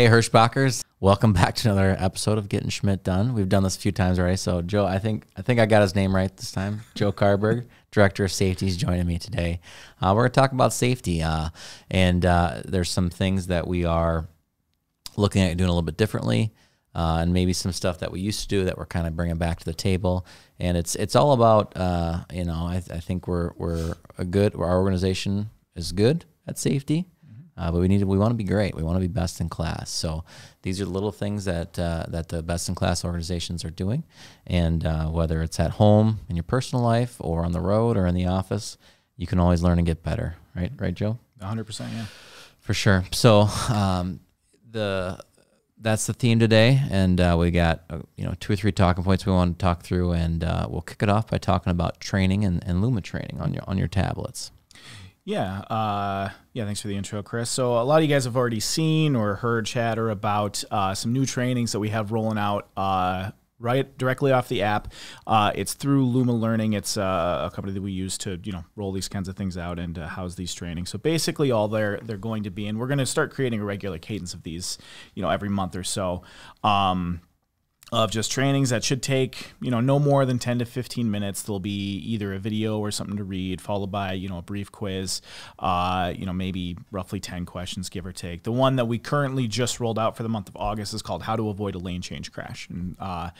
Hey, Hirschbachers. Welcome back to another episode of Getting Schmidt Done. We've done this a few times already. So, Joe, I think I think I got his name right this time. Joe Carberg, Director of Safety, is joining me today. Uh, we're going to talk about safety, uh, and uh, there's some things that we are looking at doing a little bit differently, uh, and maybe some stuff that we used to do that we're kind of bringing back to the table. And it's it's all about uh, you know I, I think we're we're a good our organization is good at safety. Uh, but we need to, we want to be great. We want to be best in class. So these are little things that uh, that the best in class organizations are doing, and uh, whether it's at home in your personal life or on the road or in the office, you can always learn and get better. Right, right, Joe. 100. percent Yeah. For sure. So um, the that's the theme today, and uh, we got uh, you know two or three talking points we want to talk through, and uh, we'll kick it off by talking about training and, and Luma training on your on your tablets. Yeah. Uh, yeah. Thanks for the intro, Chris. So a lot of you guys have already seen or heard chatter about uh, some new trainings that we have rolling out. Uh, right directly off the app. Uh, it's through Luma Learning. It's uh, a company that we use to you know roll these kinds of things out and uh, house these trainings. So basically, all they're they're going to be, and we're going to start creating a regular cadence of these, you know, every month or so. Um, of just trainings that should take you know no more than 10 to 15 minutes. There'll be either a video or something to read followed by you know a brief quiz uh, you know maybe roughly 10 questions give or take. The one that we currently just rolled out for the month of august is called how to avoid a lane change crash. And uh,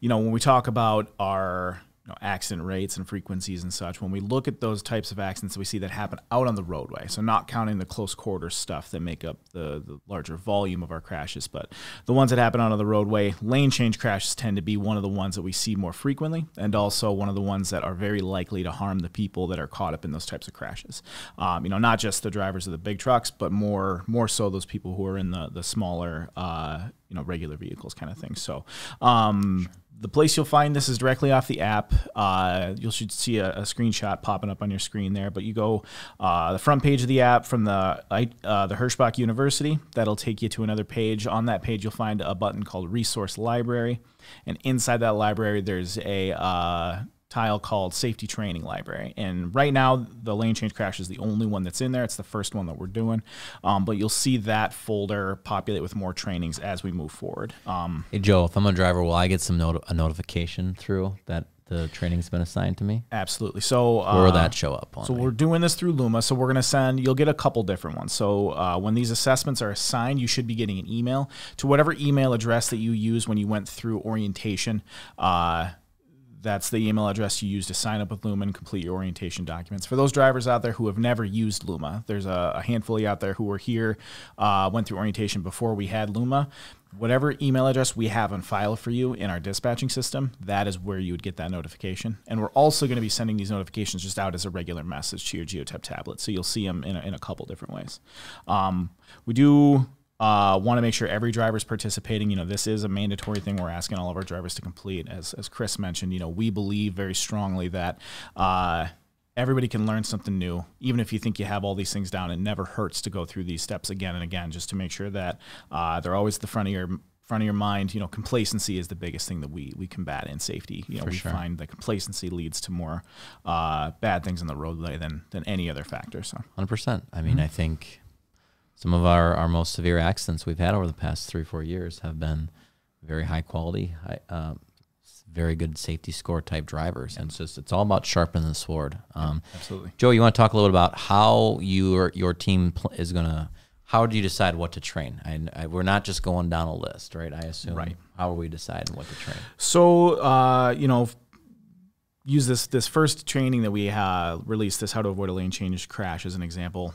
you know when we talk about our you know, accident rates and frequencies and such, when we look at those types of accidents we see that happen out on the roadway, so not counting the close quarter stuff that make up the, the larger volume of our crashes, but the ones that happen out on the roadway, lane change crashes tend to be one of the ones that we see more frequently, and also one of the ones that are very likely to harm the people that are caught up in those types of crashes. Um, you know, not just the drivers of the big trucks, but more more so those people who are in the the smaller, uh, you know, regular vehicles kind of thing. So. Um, sure the place you'll find this is directly off the app. Uh, you should see a, a, screenshot popping up on your screen there. But you go uh, the front page of the app from the uh, the Hirschbach University. That'll take you to another page. On that page, you'll find a button called Resource Library, and inside that library, there's a uh, tile called Safety Training Library. And right now, the lane change crash is the only one that's in there. It's the first one that we're doing. Um, but you'll see that folder populate with more trainings as we move forward. Um, hey, Joe, if I'm a driver, will I get some not- a notification through that the training's been assigned to me? Absolutely. So, uh, or will that show up So, me? we're doing this through Luma. So, we're going to send, you'll get a couple different ones. So, uh, when these assessments are assigned, you should be getting an email to whatever email address that you use when you went through orientation. Uh, that's the email address you use to sign up with Luma and complete your orientation documents. For those drivers out there who have never used Luma, there's a, a handful of you out there who were here, uh, went through orientation before we had Luma. Whatever email address we have on file for you in our dispatching system, that is where you would get that notification. And we're also going to be sending these notifications just out as a regular message to your Geotab tablet. So you'll see them in a, in a couple different ways. Um, we do uh, Want to make sure every driver is participating. You know, this is a mandatory thing we're asking all of our drivers to complete. As, as Chris mentioned, you know, we believe very strongly that uh, everybody can learn something new. Even if you think you have all these things down, it never hurts to go through these steps again and again just to make sure that uh, they're always at the front of your front of your mind. You know, complacency is the biggest thing that we we combat in safety. You know, For we sure. find that complacency leads to more uh, bad things on the roadway than than any other factor. So, hundred percent. I mean, mm-hmm. I think some of our, our most severe accidents we've had over the past three, four years have been very high quality, high, uh, very good safety score type drivers. And it's just, it's all about sharpening the sword. Um, absolutely. Joe, you want to talk a little bit about how your, your team pl- is going to, how do you decide what to train? And we're not just going down a list, right? I assume. Right. How are we deciding what to train? So, uh, you know, use this this first training that we uh, released, this how to avoid a lane change crash, as an example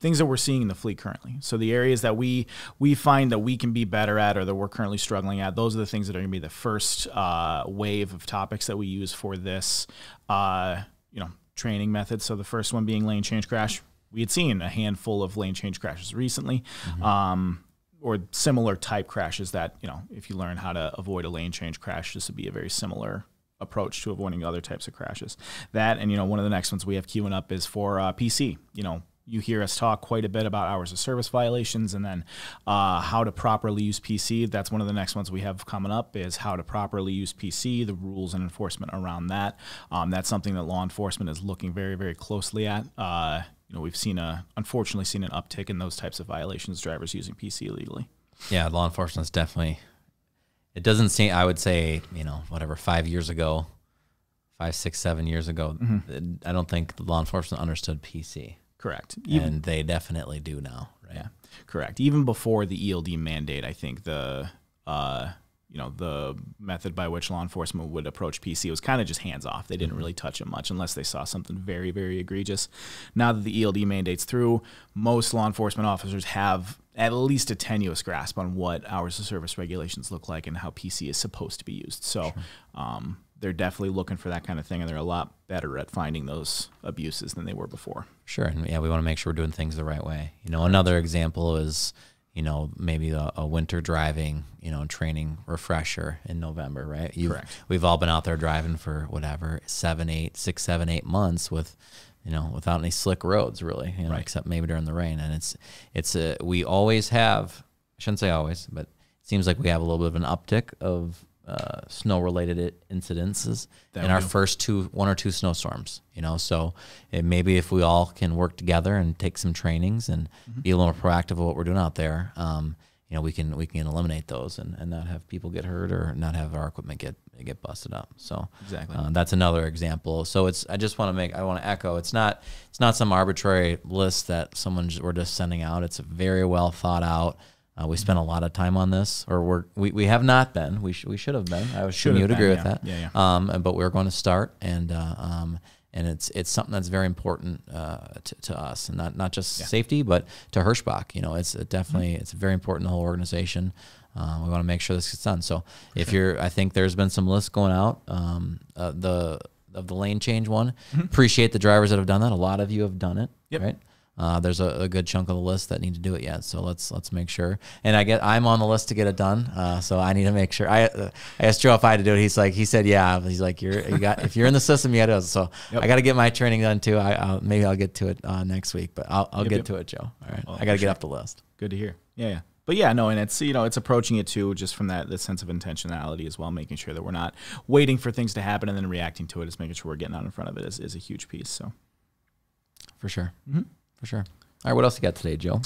things that we're seeing in the fleet currently. So the areas that we we find that we can be better at or that we're currently struggling at, those are the things that are going to be the first uh, wave of topics that we use for this, uh, you know, training method. So the first one being lane change crash. We had seen a handful of lane change crashes recently. Mm-hmm. Um, or similar type crashes that you know if you learn how to avoid a lane change crash this would be a very similar approach to avoiding other types of crashes that and you know one of the next ones we have queuing up is for uh, pc you know you hear us talk quite a bit about hours of service violations and then uh, how to properly use PC. That's one of the next ones we have coming up is how to properly use PC, the rules and enforcement around that. Um, that's something that law enforcement is looking very, very closely at. Uh, you know we've seen a unfortunately seen an uptick in those types of violations, drivers using PC illegally. Yeah, law enforcement is definitely. It doesn't seem. I would say you know whatever five years ago, five, six, seven years ago. Mm-hmm. I don't think law enforcement understood PC, Correct. and they definitely do now. Right. Yeah, correct. Even before the ELD mandate, I think the uh, you know the method by which law enforcement would approach PC was kind of just hands off. They didn't really touch it much unless they saw something very very egregious. Now that the ELD mandate's through, most law enforcement officers have at least a tenuous grasp on what hours of service regulations look like and how PC is supposed to be used. So. Um, they're definitely looking for that kind of thing, and they're a lot better at finding those abuses than they were before. Sure, and yeah, we want to make sure we're doing things the right way. You know, another example is, you know, maybe a, a winter driving, you know, training refresher in November, right? You've, Correct. We've all been out there driving for whatever seven, eight, six, seven, eight months with, you know, without any slick roads, really, you know, Right. except maybe during the rain. And it's, it's a, we always have, I shouldn't say always, but it seems like we have a little bit of an uptick of uh, snow related incidences That in our first two one or two snowstorms you know? So it, maybe if we all can work together and take some trainings and Mm-hmm. be a little more proactive of what we're doing out there um, you know we can we can eliminate those and, and not have people get hurt or not have our equipment get get busted up. So Exactly. uh, that's another example. So it's i just want to make i want to echo it's not it's not some arbitrary list that someone we're just sending out. It's very well thought out uh, we spent a lot of time on this, or we're, we we have not been. We, sh- we should have been. I sure you'd agree been, with that. Yeah, yeah. Um, but we're going to start, and uh, um, and it's it's something that's very important uh, to, to us, and not not just Yeah. safety, but to Hirschbach. You know, it's it definitely it's very important to the whole organization. Uh, we want to make sure this gets done. So if you're, I think there's been some lists going out. Um, uh, the of the lane change one. Appreciate the drivers that have done that. A lot of you have done it. Yep. Right. Uh, there's a, a good chunk of the list that need to do it yet, so let's let's make sure. And I get I'm on the list to get it done, uh, so I need to make sure. I uh, I asked Joe if I had to do it. He's like he said yeah. He's like you're you got if you're in the system you got to. do it. So Yep. I got to get my training done too. I I'll, maybe I'll get to it uh, next week, but I'll I'll Yep, get yep. to it, Joe. All right, Well, I got to for get off the list. Good to hear. Yeah, yeah. But yeah, no, and it's you know it's approaching it too, just from that that sense of intentionality as well, making sure that we're not waiting for things to happen and then reacting to it. Is making sure we're getting out in front of it is, is a huge piece. So, For sure, Mhm. For sure. All right, what else you got today, Joe?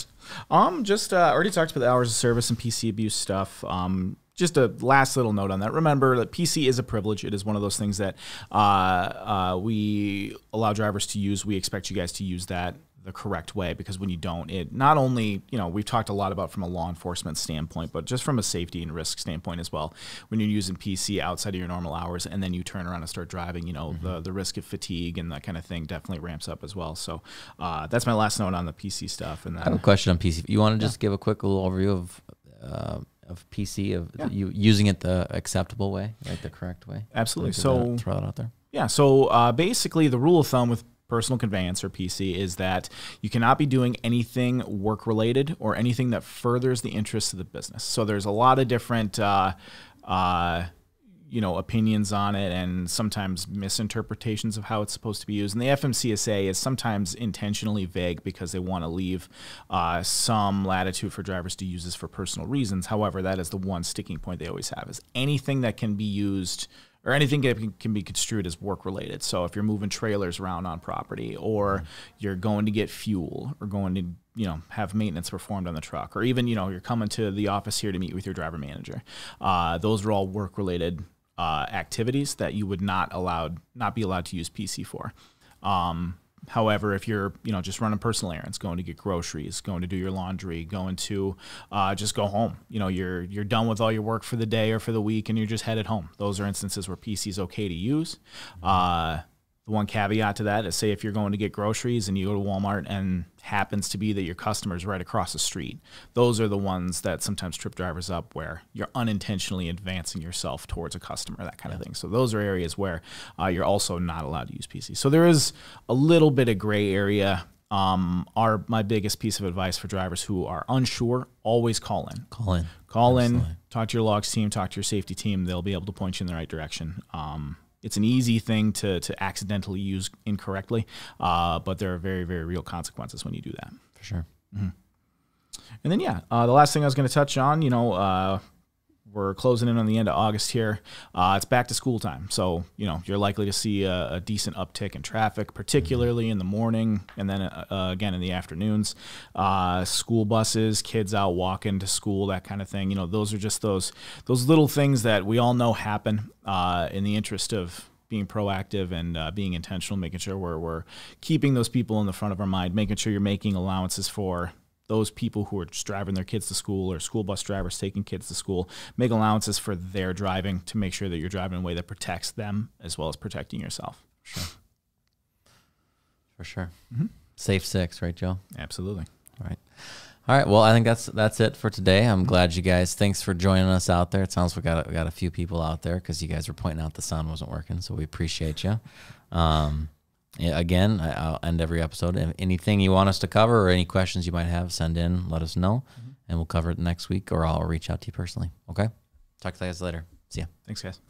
um, just uh, already talked about the hours of service and PC abuse stuff. Um, just a last little note on that. Remember that PC is a privilege. It is one of those things that uh, uh, we allow drivers to use. We expect you guys to use that the correct way because when you don't, it not only, you know, we've talked a lot about from a law enforcement standpoint, but just from a safety and risk standpoint as well. When you're using PC outside of your normal hours and then you turn around and start driving, you know, the, the risk of fatigue and that kind of thing definitely ramps up as well. So uh, that's my last note on the PC stuff. And then, I have a question on PC. You want to just give a quick little overview of uh, of PC of Yeah. you using it the acceptable way, right, the correct way? absolutely. Give So throw it out there. Yeah. So uh, basically, the rule of thumb with personal conveyance or PC is that you cannot be doing anything work related or anything that furthers the interests of the business. So there's a lot of different. Uh, uh, you know opinions on it and sometimes misinterpretations of how it's supposed to be used and the fmcsa is sometimes intentionally vague because they want to leave uh, some latitude for drivers to use this for personal reasons however that is the one sticking point they always have is anything that can be used or anything that can, be construed as work related. So if you're moving trailers around on property, or you're going to get fuel, or going to you know have maintenance performed on the truck, or even you know you're coming to the office here to meet with your driver manager, uh, those are all work related uh, activities that you would not allowed not be allowed to use PC for. Um, However, if you're, you know, just running personal errands, going to get groceries, going to do your laundry, going to uh, just go home, you know, you're you're done with all your work for the day or for the week, and you're just headed home. Those are instances where PC is okay to use. Uh, the one caveat to that is, say, if you're going to get groceries and you go to Walmart and happens to be that your customer's right across the street, those are the ones that sometimes trip drivers up where you're unintentionally advancing yourself towards a customer, that kind of thing. So those are areas where uh, you're also not allowed to use PC. So there is a little bit of gray area. Um, our my biggest piece of advice for drivers who are unsure: always call in. Call in. Call Absolutely. in, talk to your logs team, talk to your safety team. They'll be able to point you in the right direction. Um, it's an easy thing to, to accidentally use incorrectly, uh, but there are very, very real consequences when you do that. For sure. And then, yeah, uh, the last thing I was going to touch on, you know, uh, we're closing in on the end of August here. Uh, it's back to school time, so you know you're likely to see a, a decent uptick in traffic, particularly in the morning and then uh, uh, again in the afternoons. Uh, school buses, kids out walking to school, that kind of thing. You know, those are just those those little things that we all know happen uh, in the interest of being proactive and uh, being intentional, making sure we're, we're keeping those people in the front of our mind, making sure you're making allowances for those people who are just driving their kids to school or school bus drivers taking kids to school, make allowances for their driving to make sure that you're driving in a way that protects them as well as protecting yourself. Sure. For sure. Mm-hmm. Safe six, right, Joe? Absolutely. All right. All right. Well, I think that's that's it for today. I'm glad you guys. Thanks for joining us out there. It sounds like we got a, we got a few people out there because you guys were pointing out the sound wasn't working, so we appreciate you. Um, again, I, will end every episode. If anything you want us to cover or any questions you might have, send in. Let us know, mm-hmm. and we'll cover it next week, or I'll reach out to you personally. Okay. Talk to you guys later. See ya. Thanks, guys.